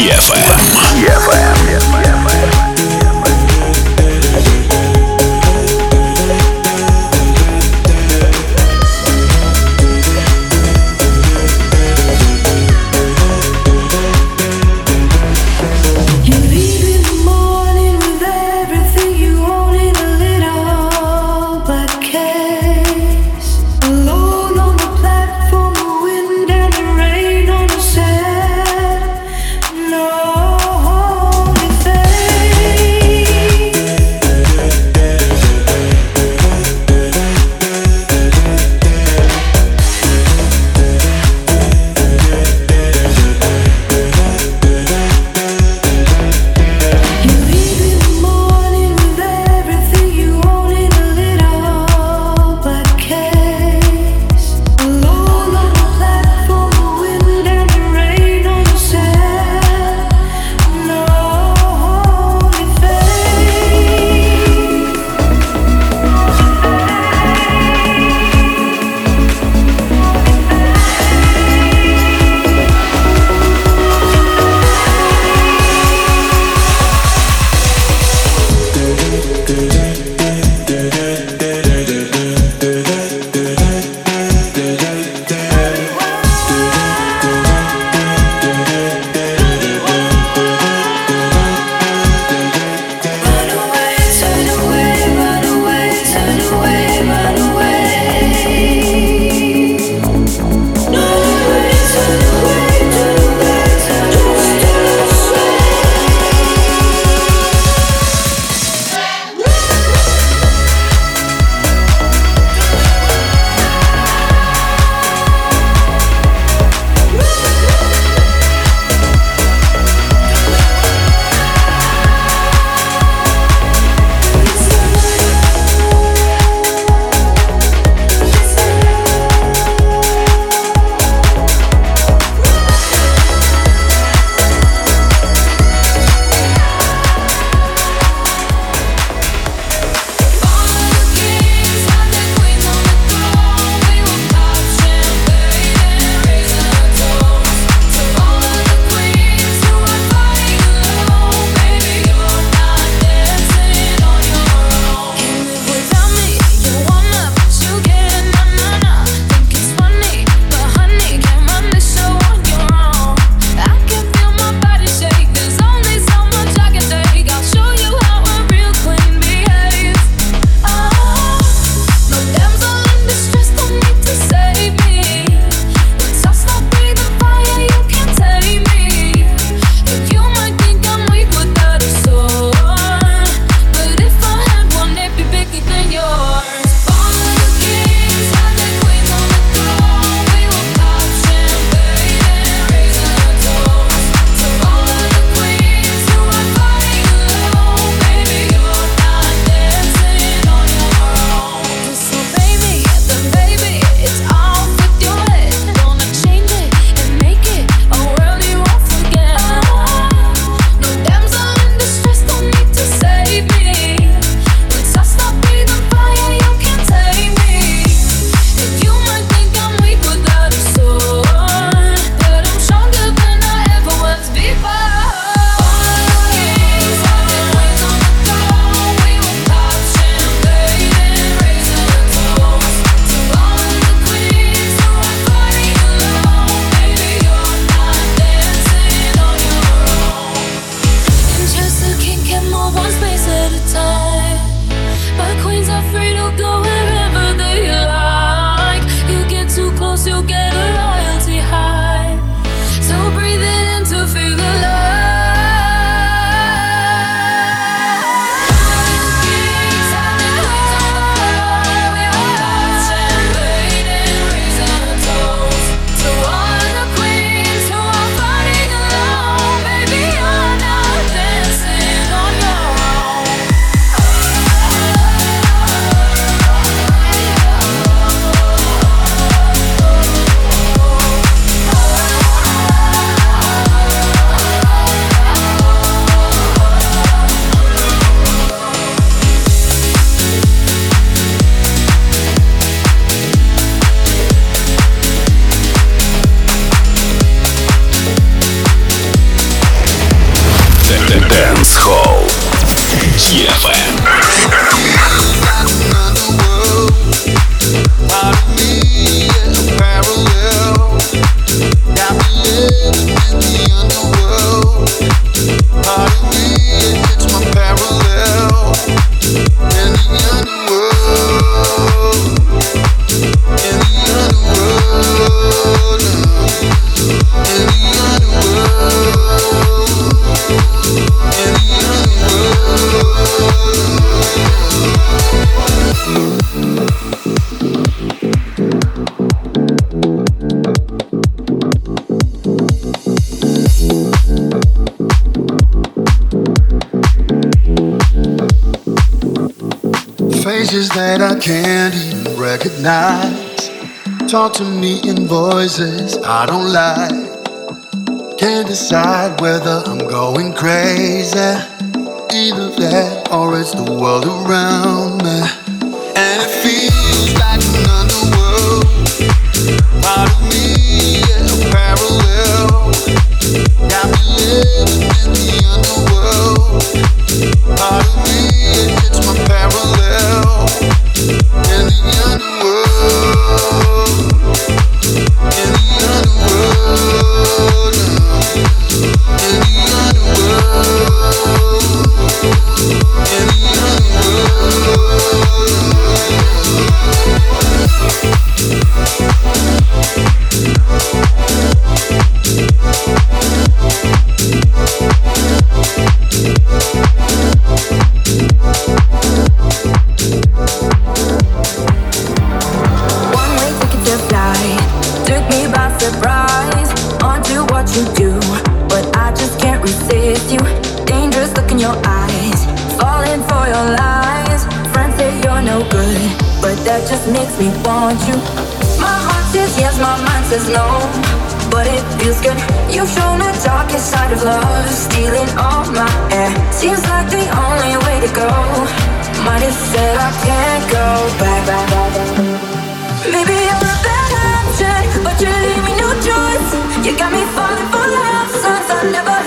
EFM. Faces that I can't even recognize. Talk to me in voices I don't like. Can't decide whether I'm going crazy. Either that or it's the world around me. And it feels like an underworld. Part of me a parallel. Got me living in the underworld. Part good. You've shown the darkest side of love, stealing all my air. Seems like the only way to go. Might have said I can't go back. back, back. Maybe you're a bad option, but you leave me no choice. You got me falling for love songs I never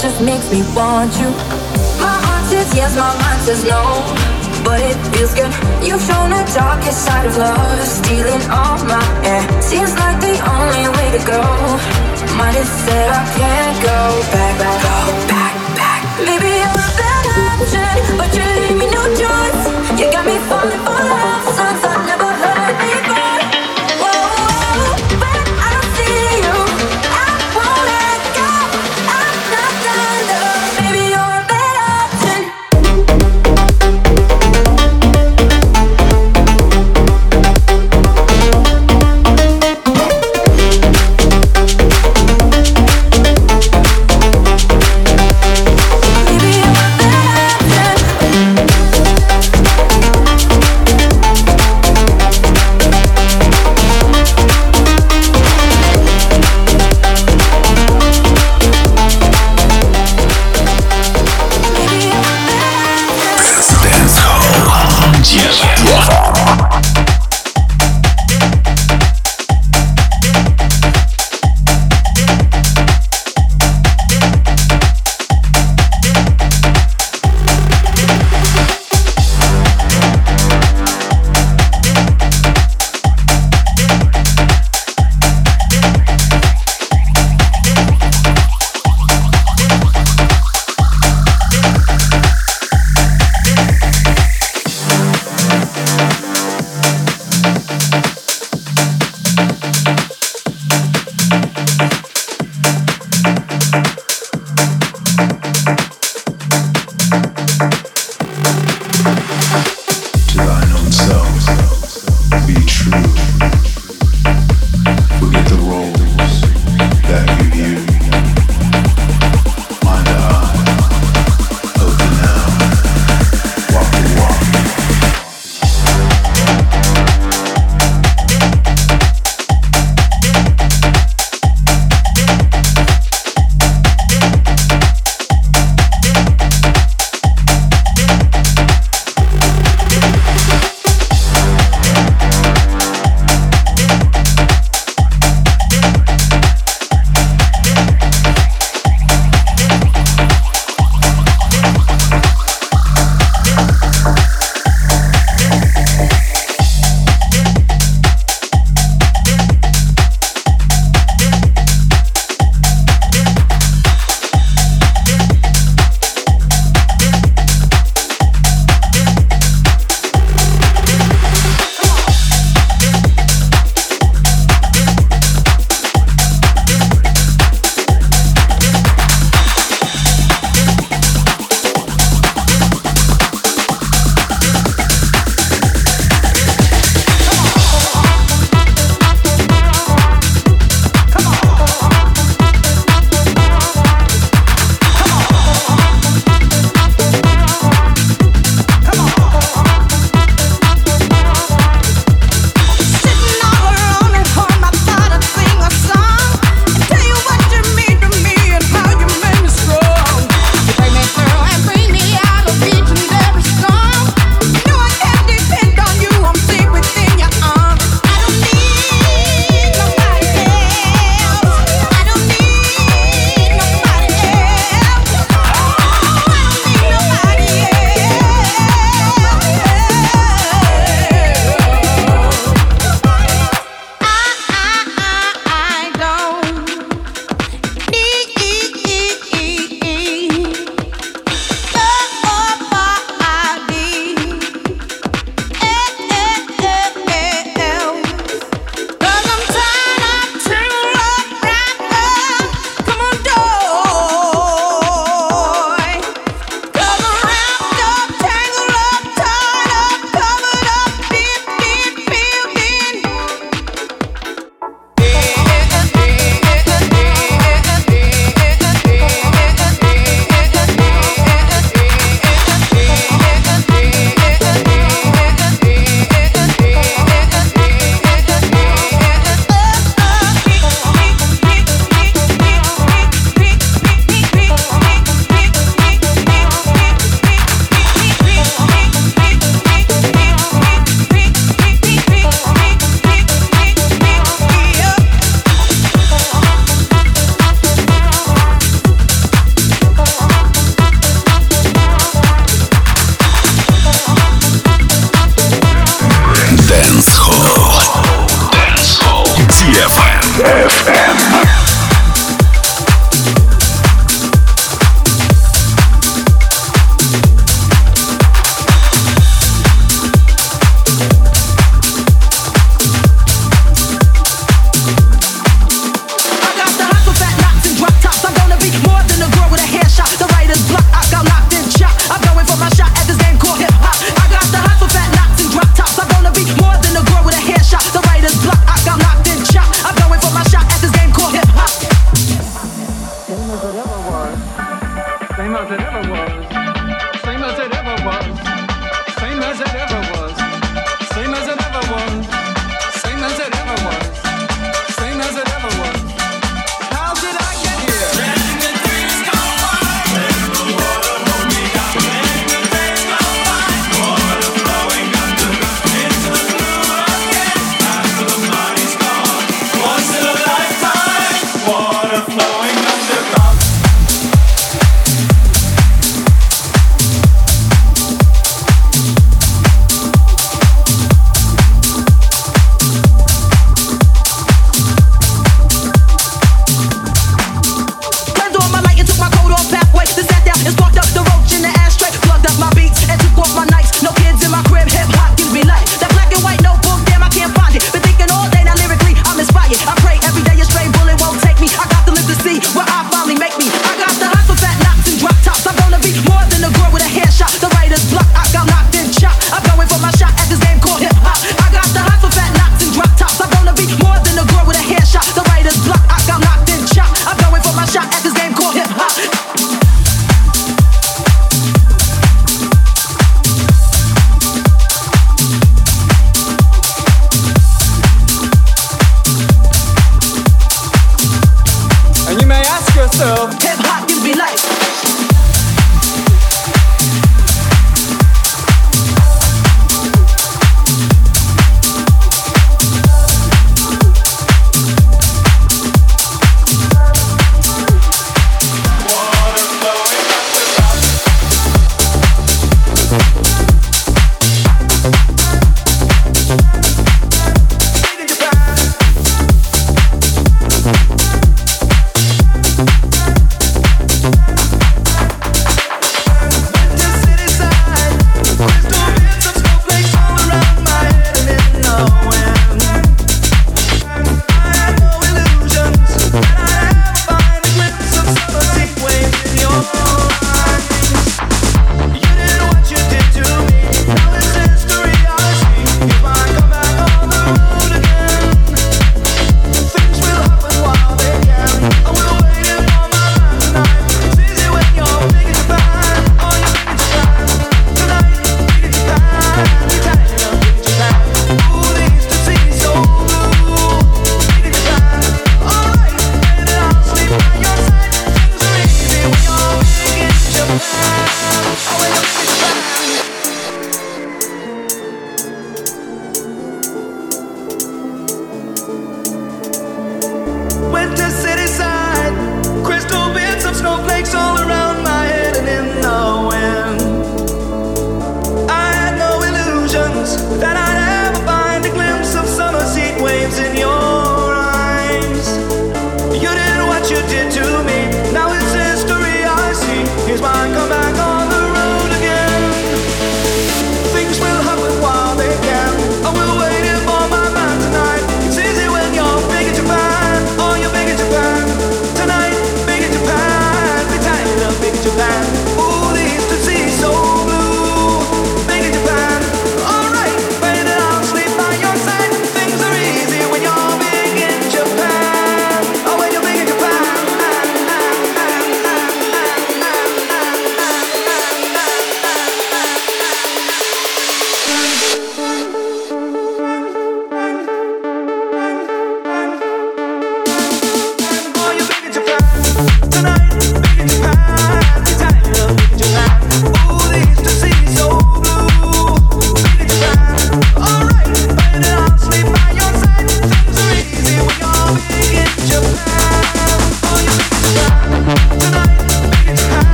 just makes me want you. My heart says yes, my mind says no, but it feels good. You've shown the darkest side of love, stealing all my air. Seems like the only way to go. Might have said I can't go back, back, go back, back. Maybe you're a bad option, but you leave me no choice. You got me falling for love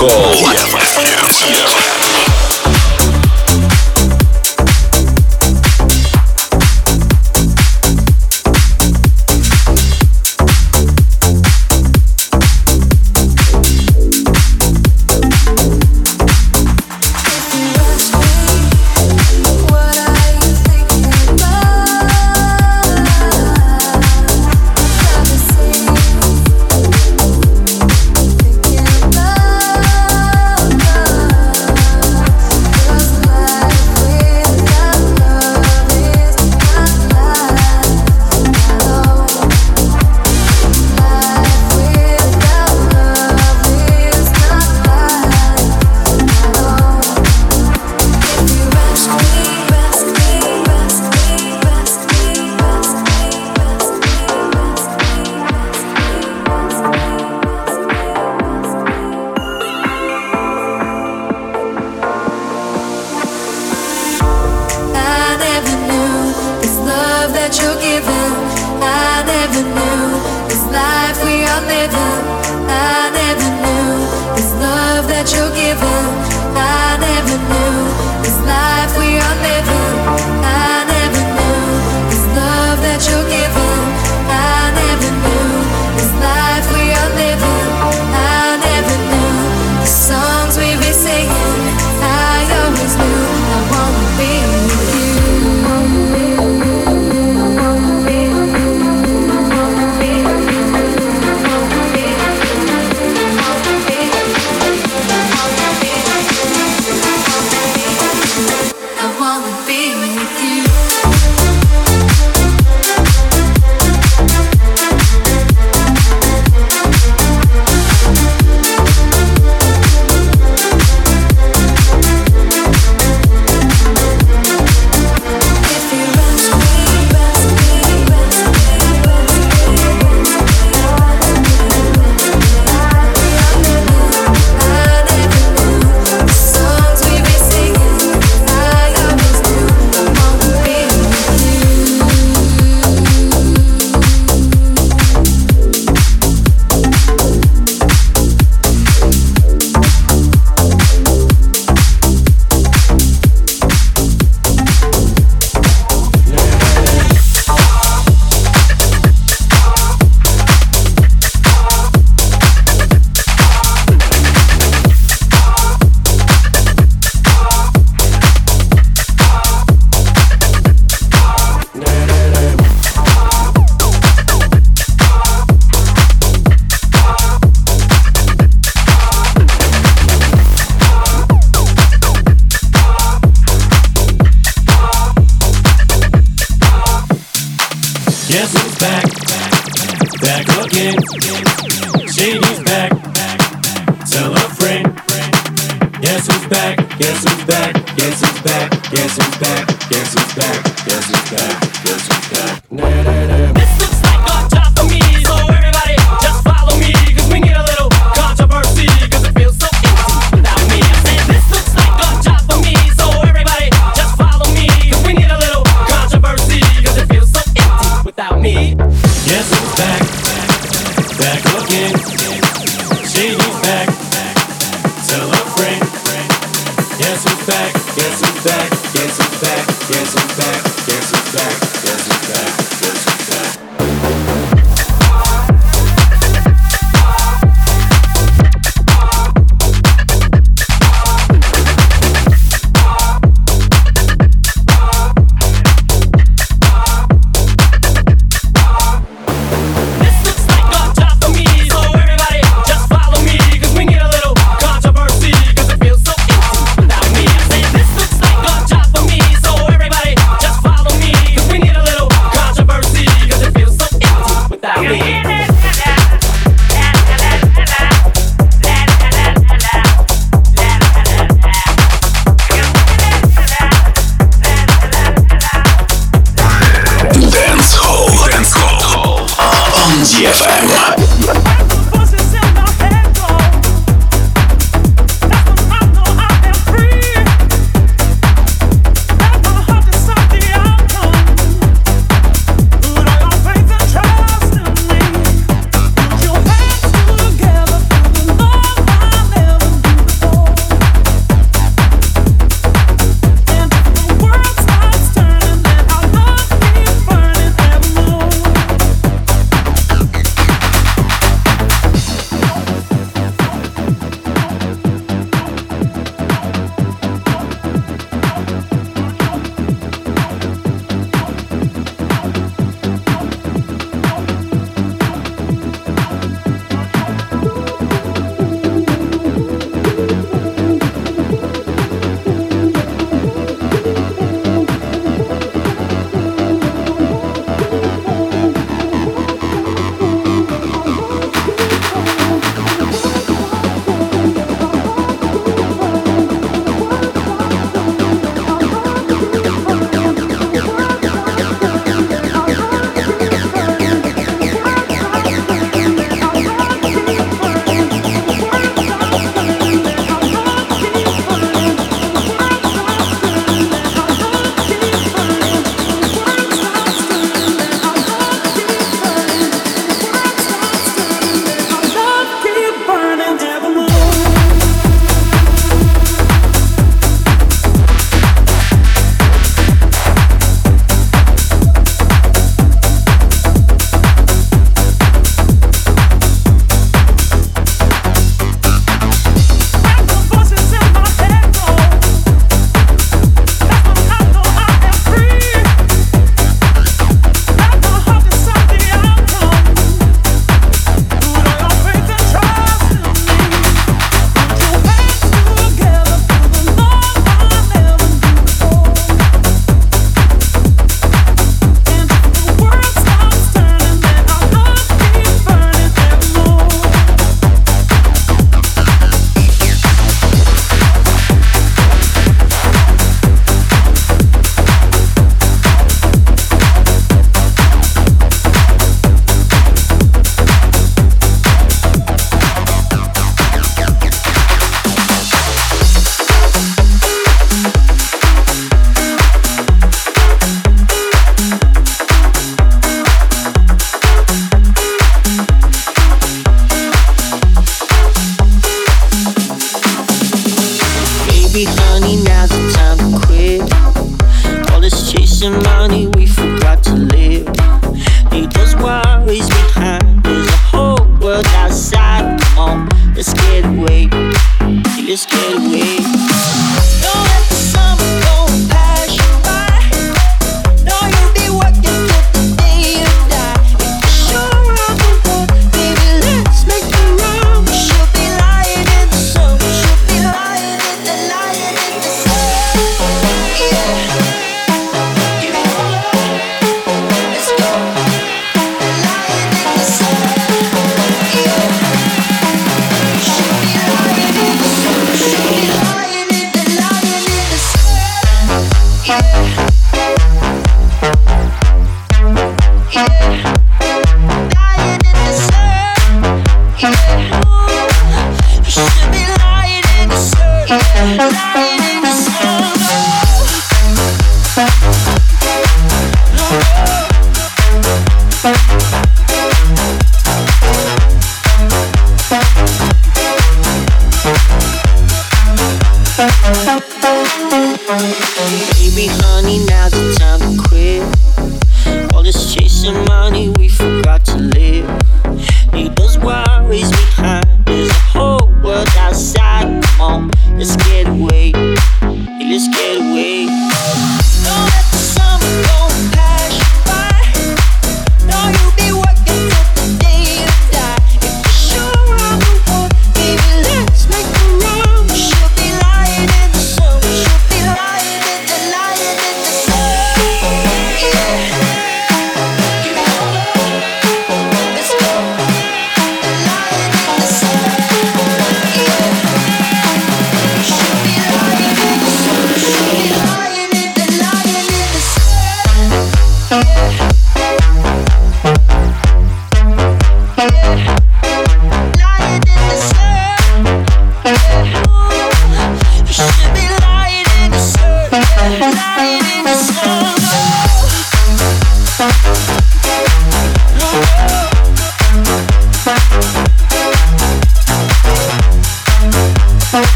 Hall. back looking. See you back. Tell a friend. Yes, he's back. Yes, he's back.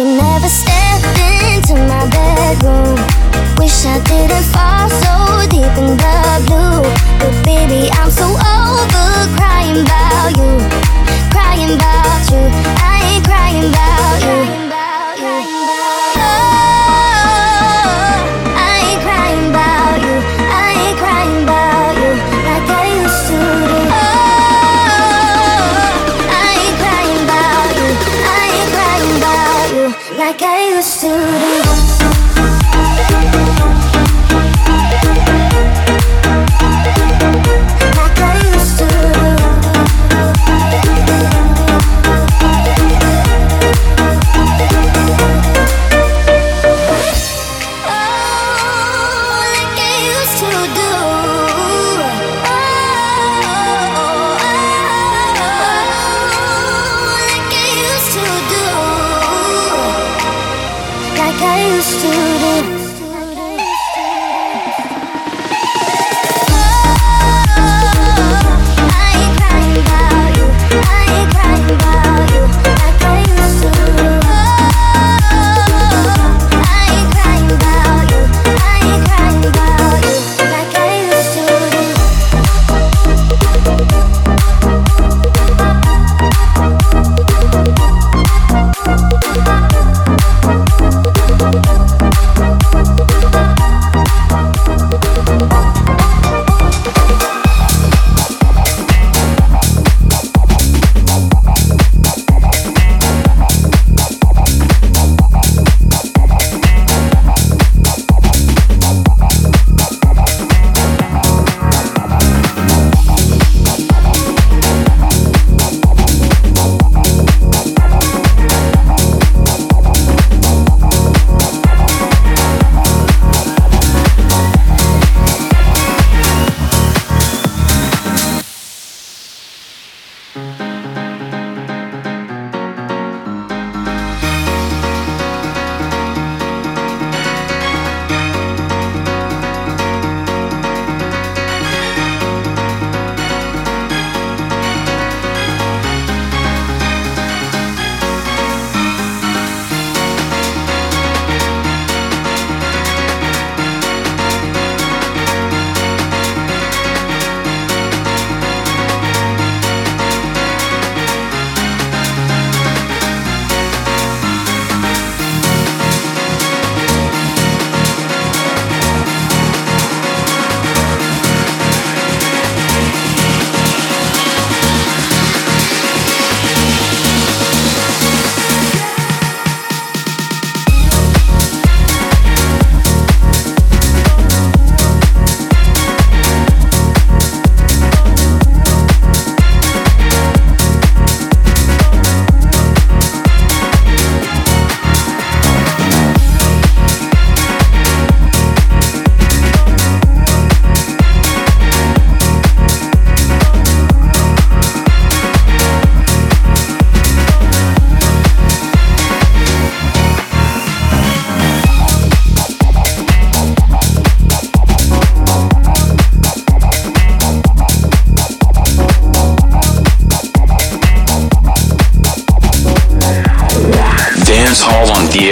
She never stepped into my bedroom. Wish I didn't fall.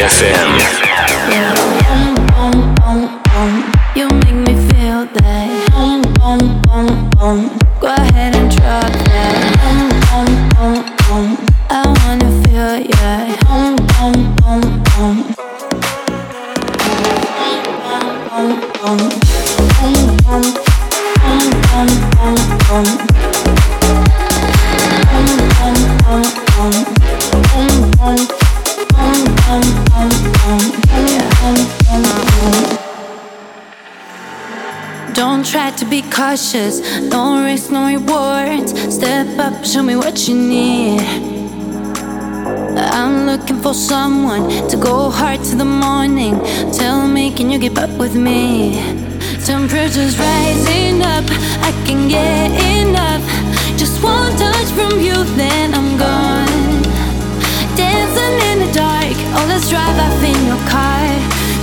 FM. cautious. No risk, no rewards. Step up, show me what you need. I'm looking for someone to go hard to the morning. Tell me, can you keep up with me? Temperatures rising up, I can get enough. Just one touch from you, then I'm gone. Dancing in the dark, oh, let's drive off in your car.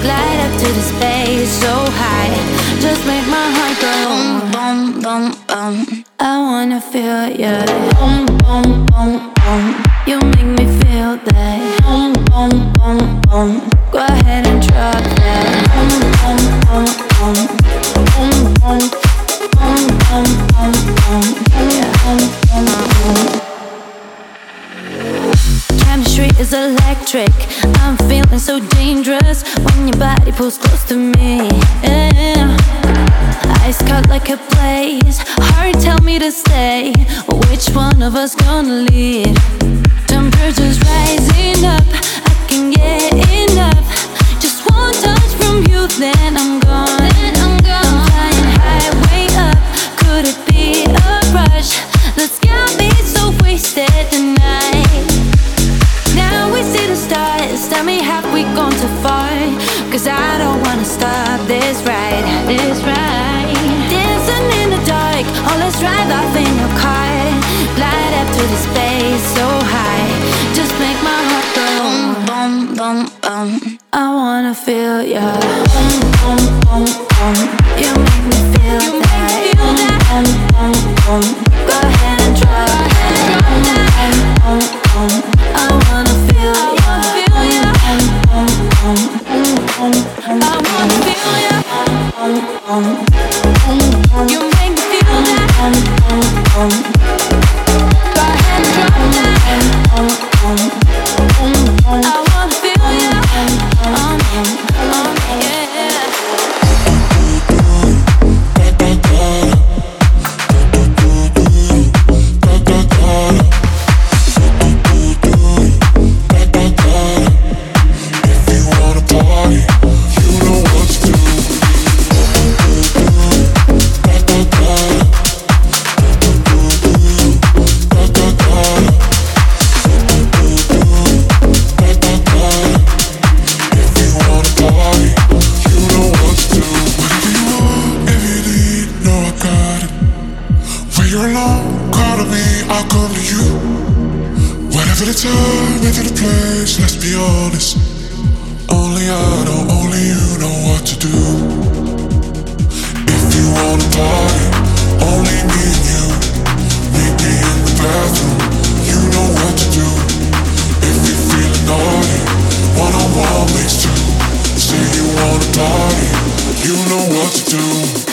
Glide up to the space so high, just make my heart go bum bum. I wanna feel your bum bum bum bum. You make me feel that bum bum bum bum. Go ahead and drop that bum bum bum bum bum bum bum bum bum bum Chemistry is electric. I'm feeling so dangerous when your body pulls close to me. Yeah. Eyes cut like a blaze. Heart tell me to stay. Which one of us gonna lead? Temperatures rising up. I can get enough. Just one touch from you then I'm feel ya. Yeah. do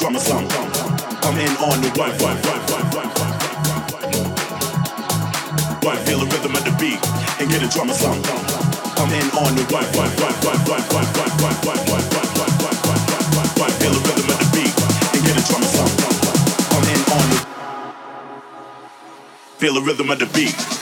drummer song. I'm in on the wife, wife, wife, wife, wife, wife. Wife, feel the rhythm of the beat and get a drummer song. I'm in on the wife, wife, wife, wife, wife, wife, wife, wife, wife, wife, wife, wife, wife, wife, wife, wife. Feel the rhythm of the beat and get a drummer sound. I'm in on the. Feel the rhythm of the beat.